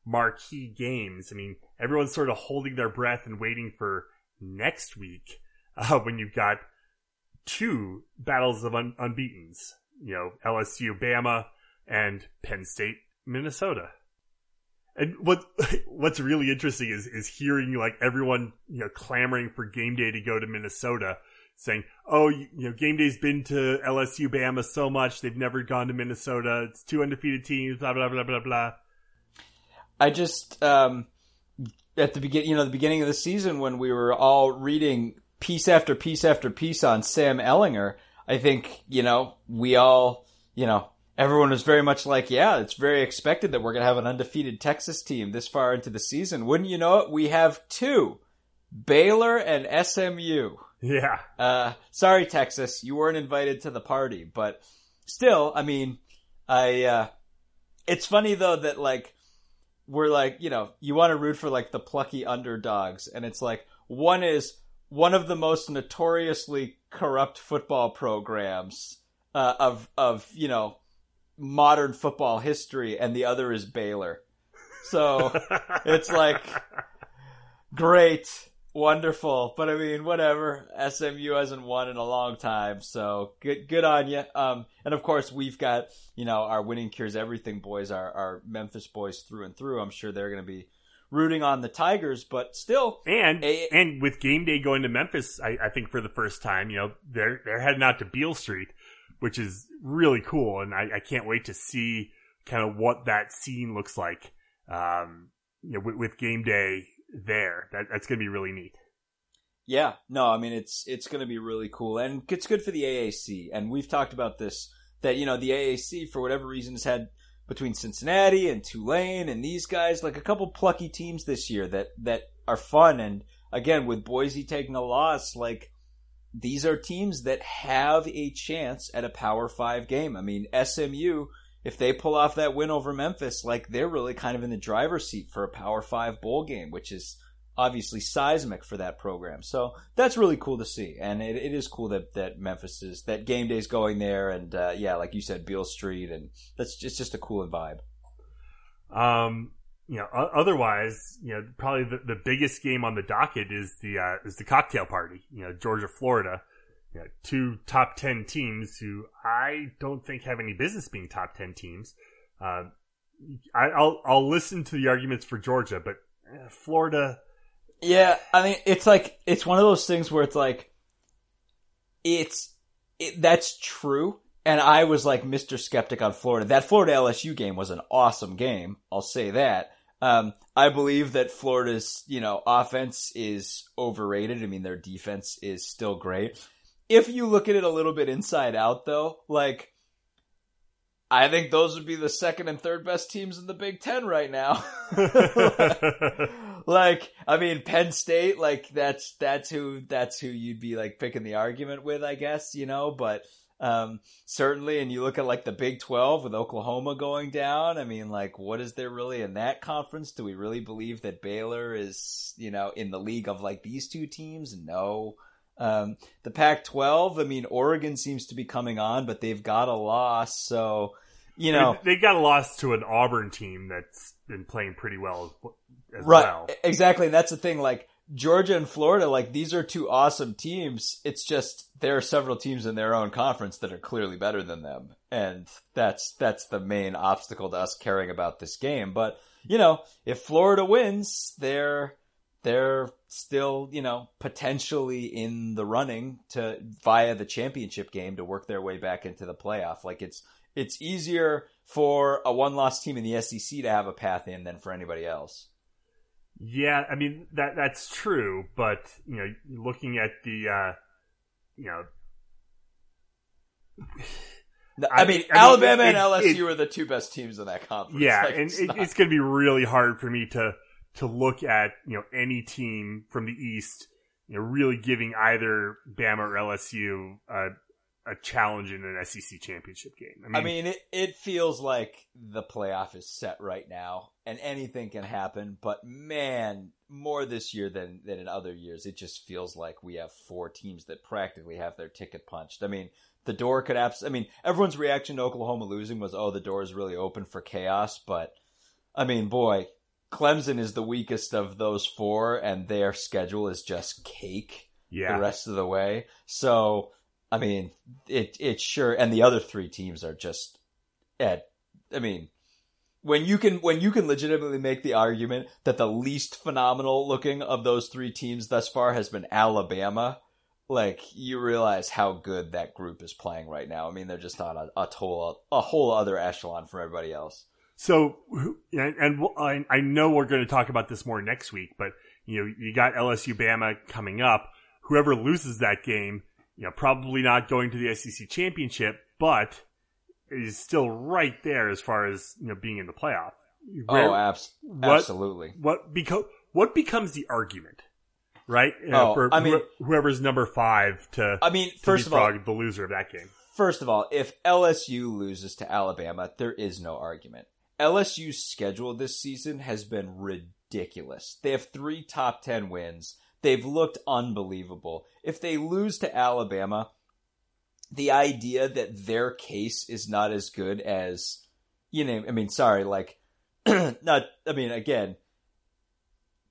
marquee games. I mean, everyone's sort of holding their breath and waiting for next week (laughs) uh, when you've got two battles of un- unbeaten's. You know, LSU, Bama, and Penn State, Minnesota. And what (laughs) what's really interesting is is hearing like everyone you know clamoring for game day to go to Minnesota, saying, "Oh, you, know, game day's been to LSU, Bama so much they've never gone to Minnesota. It's two undefeated teams." Blah blah blah blah blah. I just um, at the beginning, you know, the beginning of the season when we were all reading piece after piece after piece on Sam Ehlinger, I think you know we all you know everyone was very much like, yeah, it's very expected that we're going to have an undefeated Texas team this far into the season. Wouldn't you know it? We have two, Baylor and SMU. Yeah. Uh, sorry, Texas, you weren't invited to the party, but still, I mean, I, uh, it's funny though that like, we're like, you know, you want to root for like the plucky underdogs, and it's like, one is one of the most notoriously corrupt football programs, uh, of, of, you know, modern football history, and the other is Baylor. So (laughs) it's like great, wonderful, but I mean, whatever. SMU hasn't won in a long time, so good, good on you. Um, and of course, we've got you know our winning cures everything boys, our our Memphis boys through and through. I'm sure they're going to be rooting on the Tigers, but still, and and with game day going to Memphis, I, I think for the first time, you know, they're they're heading out to Beale Street, which is really cool, and I, I can't wait to see kind of what that scene looks like. Um, you know, with, with game day there, that that's going to be really neat. Yeah, no, I mean it's it's going to be really cool, and it's good for the AAC. And we've talked about this that you know the AAC for whatever reason has had between Cincinnati and Tulane and these guys like a couple plucky teams this year that that are fun. And again, with Boise taking a loss, like these are teams that have a chance at a Power Five game. I mean SMU. If they pull off that win over Memphis, like they're really kind of in the driver's seat for a Power Five bowl game, which is obviously seismic for that program. So that's really cool to see, and it, it is cool that that Memphis is that game day's going there, and uh, yeah, like you said, Beale Street, and that's just just a cool vibe. Um, you know, otherwise, you know, probably the, the biggest game on the docket is the uh, is the cocktail party. You know, Georgia, Florida. You know, two top ten teams who I don't think have any business being top ten teams. Uh, I, I'll I'll listen to the arguments for Georgia, but eh, Florida. Yeah, I mean, it's like it's one of those things where it's like it's it, that's true. And I was like Mr. Skeptic on Florida. That Florida LSU game was an awesome game. I'll say that. Um, I believe that Florida's, you know, offense is overrated. I mean, their defense is still great. If you look at it a little bit inside out though, like, I think those would be the second and third best teams in the Big Ten right now. (laughs) like, I mean, Penn State, like that's that's who that's who you'd be like picking the argument with, I guess, you know. But um, certainly, and you look at like the Big Twelve with Oklahoma going down. I mean, like, what is there really in that conference? Do we really believe that Baylor is, you know, in the league of like these two teams? No. Um, the Pac-12, I mean, Oregon seems to be coming on, but they've got a loss, so you know. they got lost to an Auburn team that's been playing pretty well as, right. well. exactly. And that's the thing like georgia and florida like these are two awesome teams. It's just there are several teams in their own conference that are clearly better than them. And that's that's the main obstacle to us caring about this game. But you know if florida wins they're they're still you know potentially in the running to via the championship game to work their way back into the playoff. Like it's it's easier for a one loss team in the SEC to have a path in than for anybody else. Yeah, I mean that that's true, but you know, looking at the uh you know I, mean, I mean, Alabama it- and LSU it- are the two best teams in that conference. Yeah, Like, and it's it, not- it's going to be really hard for me to to look at you know any team from the East, you know, really giving either Bama or LSU a a challenge in an SEC championship game. I mean, I mean, it, it feels like the playoff is set right now and anything can happen, but man, more this year than, than in other years, it just feels like we have four teams that practically have their ticket punched. I mean, the door could abs- I mean, everyone's reaction to Oklahoma losing was, oh, the door is really open for chaos, but I mean, boy, Clemson is the weakest of those four and their schedule is just cake yeah. the rest of the way. So, I mean, it it sure, and the other three teams are just at. I mean, when you can when you can legitimately make the argument that the least phenomenal looking of those three teams thus far has been Alabama, like you realize how good that group is playing right now. I mean, they're just on a, a whole a whole other echelon from everybody else. So, and, and I know we're going to talk about this more next week, but you know, you got LSU Bama coming up. Whoever loses that game you know, probably not going to the SEC championship, but is still right there as far as you know being in the playoff. Where, oh, abs- what, absolutely. What because what becomes the argument, right? Uh, oh, for I mean, whoever's number five to. I mean, first of all, the loser of that game. First of all, if LSU loses to Alabama, there is no argument. LSU's schedule this season has been ridiculous. They have three top ten wins. They've looked unbelievable. If they lose to Alabama, the idea that their case is not as good as, you know, I mean, sorry, like, (clears throat) not, I mean, again,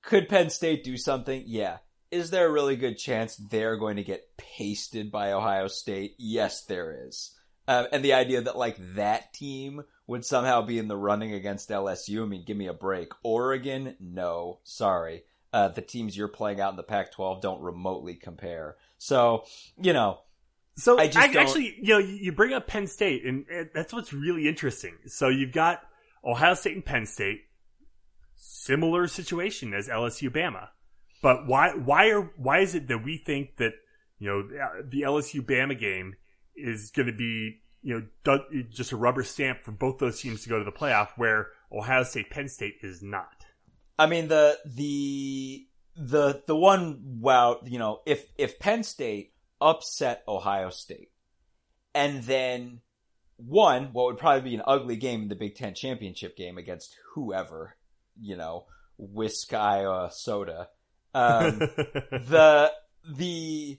could Penn State do something? Yeah. Is there a really good chance they're going to get pasted by Ohio State? Yes, there is. Uh, and the idea that like that team would somehow be in the running against LSU, I mean, give me a break. Oregon, no, sorry uh, the teams you're playing out in the Pac-12 don't remotely compare. So, you know, so I, I actually, you know, you bring up Penn State, and that's what's really interesting. So you've got Ohio State and Penn State, similar situation as LSU Bama, but why why are why is it that we think that you know the LSU Bama game is going to be you know just a rubber stamp for both those teams to go to the playoff, where Ohio State Penn State is not? I mean the the the the one wow, you know, if if Penn State upset Ohio State and then won what would probably be an ugly game in the Big Ten championship game against whoever, you know, soda. Um, (laughs) the the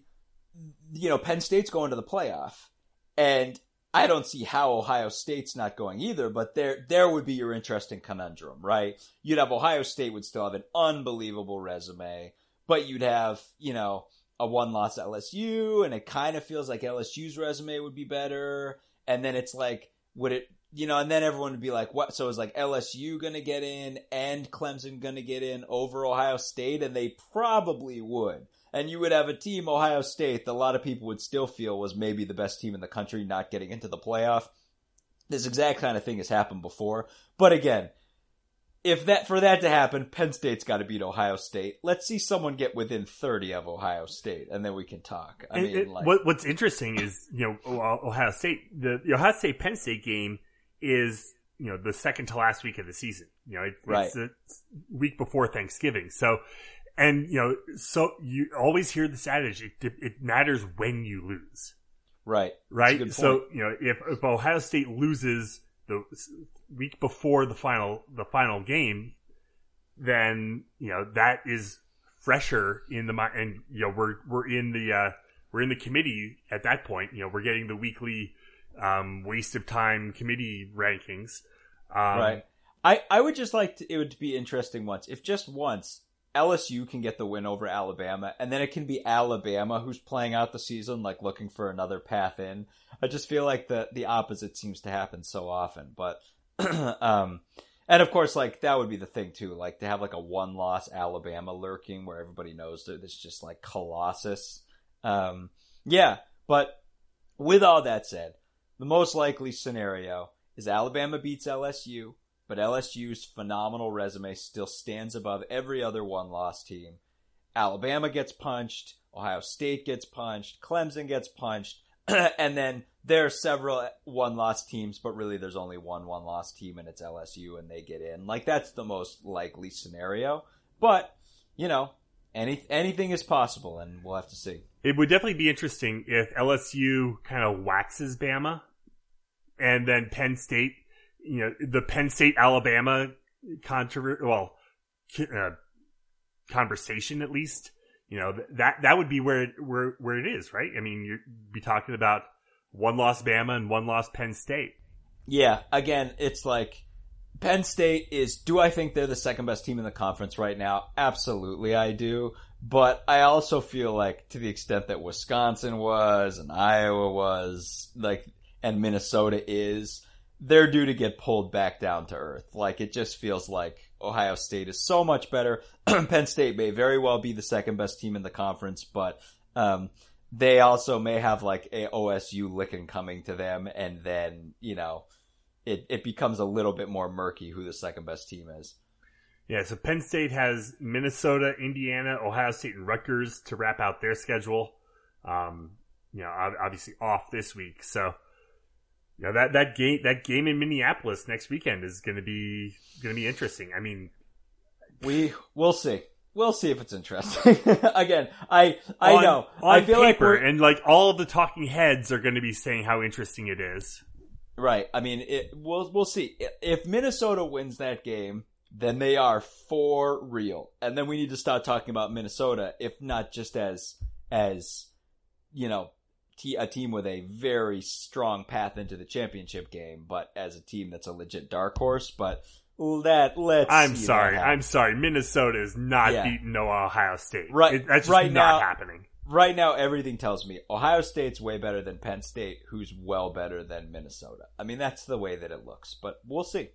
you know Penn State's going to the playoff, and I don't see how Ohio State's not going either, but there there would be your interesting conundrum, right? You'd have Ohio State would still have an unbelievable resume, but you'd have, you know, a one loss LSU, and it kind of feels like LSU's resume would be better. And then it's like, would it, you know, and then everyone would be like, what? So is like LSU going to get in and Clemson going to get in over Ohio State? And they probably would and you would have a team, Ohio State, that a lot of people would still feel was maybe the best team in the country, not getting into the playoff. This exact kind of thing has happened before. But again, if that for that to happen, Penn State's got to beat Ohio State. Let's see someone get within thirty of Ohio State, and then we can talk. I mean, it, like, what, what's interesting is you know Ohio State, the, the Ohio State Penn State game is you know the second to last week of the season. You know, it, right. it's the week before Thanksgiving, so and you know, so you always hear this adage: it, it matters when you lose. Right. Right. So you know, if if Ohio State loses the week before the final the final game, then you know that is fresher in the mind, and you know we're we're in the uh, we're in the committee at that point. You know, we're getting the weekly um, waste of time committee rankings. Um, right. I, I would just like to, it would be interesting once, if just once, LSU can get the win over Alabama, and then it can be Alabama who's playing out the season, like looking for another path in. I just feel like the the opposite seems to happen so often. But, (clears throat) um, and of course, like that would be the thing too, like to have like a one loss Alabama lurking where everybody knows that it's just like Colossus. Um, yeah, but with all that said, the most likely scenario is Alabama beats LSU but LSU's phenomenal resume still stands above every other one loss team. Alabama gets punched, Ohio State gets punched, Clemson gets punched, (clears throat) and then there are several one loss teams, but really there's only one one loss team and it's LSU and they get in. Like that's the most likely scenario. But, you know, any anything is possible and we'll have to see. It would definitely be interesting if LSU kind of waxes Bama, and then Penn State, you know, the Penn State Alabama controversy, well, uh, conversation at least. You know that that would be where it, where where it is, right? I mean, you'd be talking about one lost Bama and one lost Penn State. Yeah, again, it's like Penn State is. Do I think they're the second best team in the conference right now? Absolutely, I do. But I also feel like to the extent that Wisconsin was and Iowa was like and Minnesota is, they're due to get pulled back down to earth. Like it just feels like Ohio State is so much better. (clears throat) Penn State may very well be the second best team in the conference, but um, they also may have like a OSU licking coming to them, and then you know it it becomes a little bit more murky who the second best team is. Yeah, so Penn State has Minnesota, Indiana, Ohio State, and Rutgers to wrap out their schedule. Um, you know, obviously off this week, so you know that that game that game in Minneapolis next weekend is going to be going to be interesting. I mean, we we'll see. We'll see if it's interesting. (laughs) Again, I I on, know on I feel paper, like we're, and like all of the talking heads are going to be saying how interesting it is. Right. I mean, it, we'll we'll see if Minnesota wins that game. Then they are for real, and then we need to start talking about Minnesota, if not just as as you know a team with a very strong path into the championship game, but as a team that's a legit dark horse. But let let's. I'm sorry. I'm sorry. Minnesota is not yeah. beating no Ohio State. Right. It, that's right not now, happening. Right now, everything tells me Ohio State's way better than Penn State, who's well better than Minnesota. I mean, that's the way that it looks, but we'll see.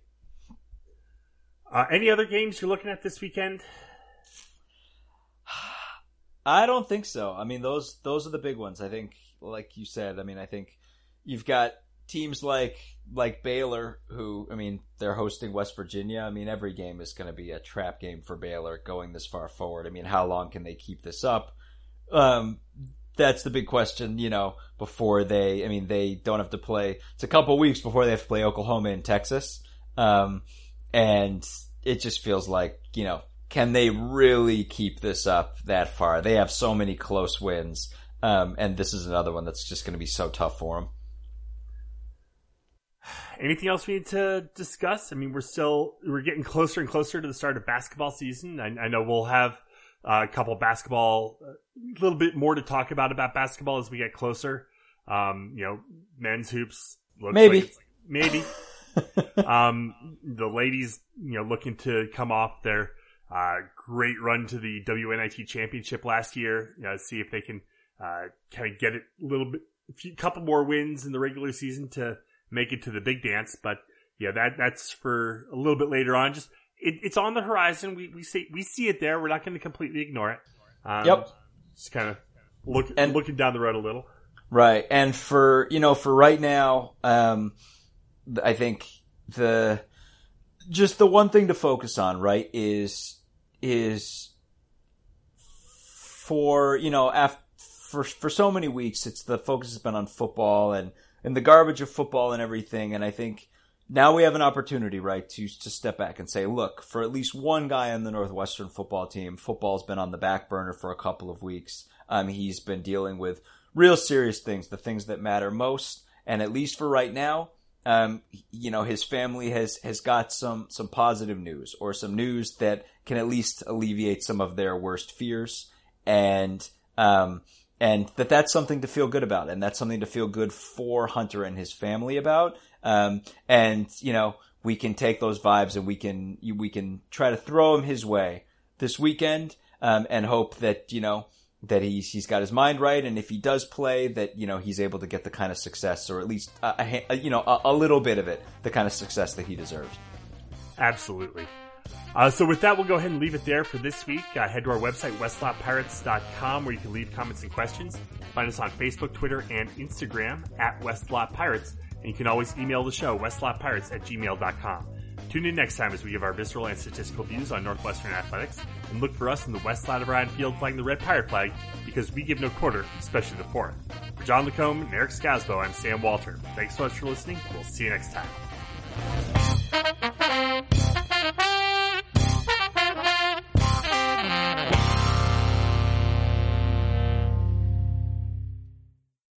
Uh, any other games you're looking at this weekend? (sighs) I don't think so. I mean, those those are the big ones. I think like you said, I mean, I think you've got teams like like Baylor, who I mean, they're hosting West Virginia. I mean, every game is going to be a trap game for Baylor going this far forward. I mean, how long can they keep this up? Um, that's the big question, you know, before they, I mean, they don't have to play, it's a couple weeks before they have to play Oklahoma and Texas. Um, and it just feels like, you know, can they really keep this up that far? They have so many close wins. Um, and this is another one that's just going to be so tough for him. Anything else we need to discuss? I mean, we're still we're getting closer and closer to the start of basketball season. I, I know we'll have uh, a couple basketball, a little bit more to talk about about basketball as we get closer. Um, you know, men's hoops. maybe, like maybe. (laughs) um, the ladies, you know, looking to come off their uh, great run to the WNIT championship last year. You know, see if they can uh, kind of get it a little bit, a few, couple more wins in the regular season to make it to the big dance. But yeah, that that's for a little bit later on. Just it, it's on the horizon. We we see we see it there. We're not going to completely ignore it. Um, yep. Just kind of look and looking down the road a little. Right. And for you know for right now, um, I think the just the one thing to focus on right is is for you know after for for so many weeks, it's the focus has been on football and and the garbage of football and everything. And I think now we have an opportunity, right, to to step back and say, look, for at least one guy on the Northwestern football team, football's been on the back burner for a couple of weeks. Um, he's been dealing with real serious things, the things that matter most. And at least for right now, um, you know, his family has has got some some positive news or some news that can at least alleviate some of their worst fears. And um, and that that's something to feel good about, and that's something to feel good for Hunter and his family about. Um, and you know, we can take those vibes and we can we can try to throw him his way this weekend, um, and hope that you know that he's he's got his mind right, and if he does play, that you know he's able to get the kind of success, or at least a, a you know a, a little bit of it, the kind of success that he deserves. Absolutely. Uh, so with that, we'll go ahead and leave it there for this week. Uh, head to our website, westlotpirates.com, where you can leave comments and questions. Find us on Facebook, Twitter, and Instagram at westlotpirates. And you can always email the show, westlotpirates at gmail.com. Tune in next time as we give our visceral and statistical views on Northwestern athletics, and look for us in the west side of Ryan Field flying the red pirate flag, because we give no quarter, especially the fourth. For John Lacombe and Eric Scasbo, I'm Sam Walter. Thanks so much for listening. We'll see you next time.